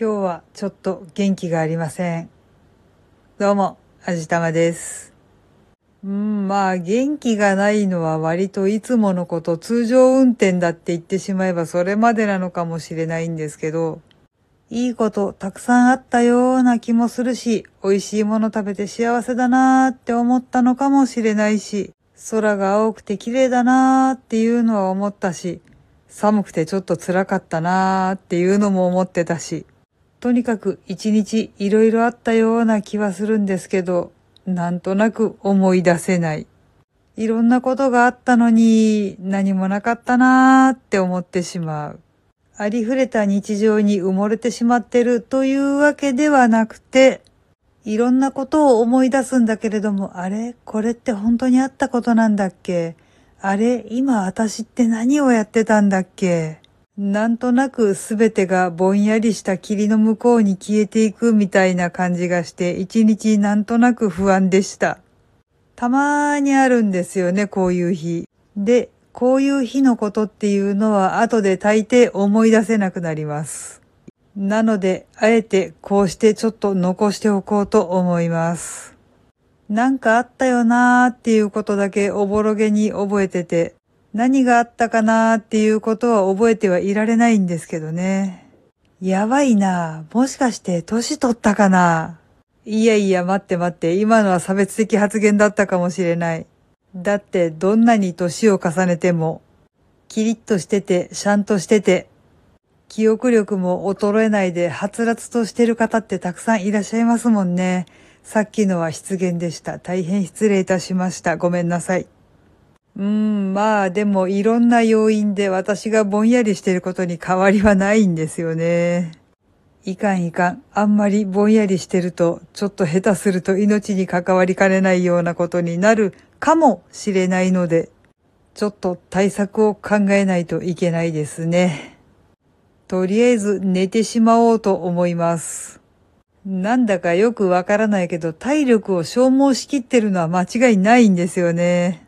今日はちょっと元気がありません。どうも、あじたまです。うん、まあ、元気がないのは割といつものこと、通常運転だって言ってしまえばそれまでなのかもしれないんですけど、いいことたくさんあったような気もするし、美味しいもの食べて幸せだなーって思ったのかもしれないし、空が青くて綺麗だなーっていうのは思ったし、寒くてちょっと辛かったなーっていうのも思ってたし、とにかく一日いろいろあったような気はするんですけど、なんとなく思い出せない。いろんなことがあったのに何もなかったなーって思ってしまう。ありふれた日常に埋もれてしまってるというわけではなくて、いろんなことを思い出すんだけれども、あれ？これって本当にあったことなんだっけ？あれ？今私って何をやってたんだっけ？なんとなくすべてがぼんやりした霧の向こうに消えていくみたいな感じがして、一日なんとなく不安でした。たまーにあるんですよね、こういう日。で、こういう日のことっていうのは後で大抵思い出せなくなります。なので、あえてこうしてちょっと残しておこうと思います。なんかあったよなーっていうことだけおぼろげに覚えてて、何があったかなーっていうことは覚えてはいられないんですけどね。やばいなもしかして年取ったかないやいや待って待って、今のは差別的発言だったかもしれない。だってどんなに年を重ねても、キリッとしてて、シャンとしてて、記憶力も衰えないで、はつらつとしてる方ってたくさんいらっしゃいますもんね。さっきのは失言でした。大変失礼いたしました。ごめんなさい。うん、まあでもいろんな要因で私がぼんやりしていることに変わりはないんですよね。いかんいかん。あんまりぼんやりしてると、ちょっと下手すると命に関わりかねないようなことになるかもしれないので、ちょっと対策を考えないといけないですね。とりあえず寝てしまおうと思います。なんだかよくわからないけど、体力を消耗しきってるのは間違いないんですよね。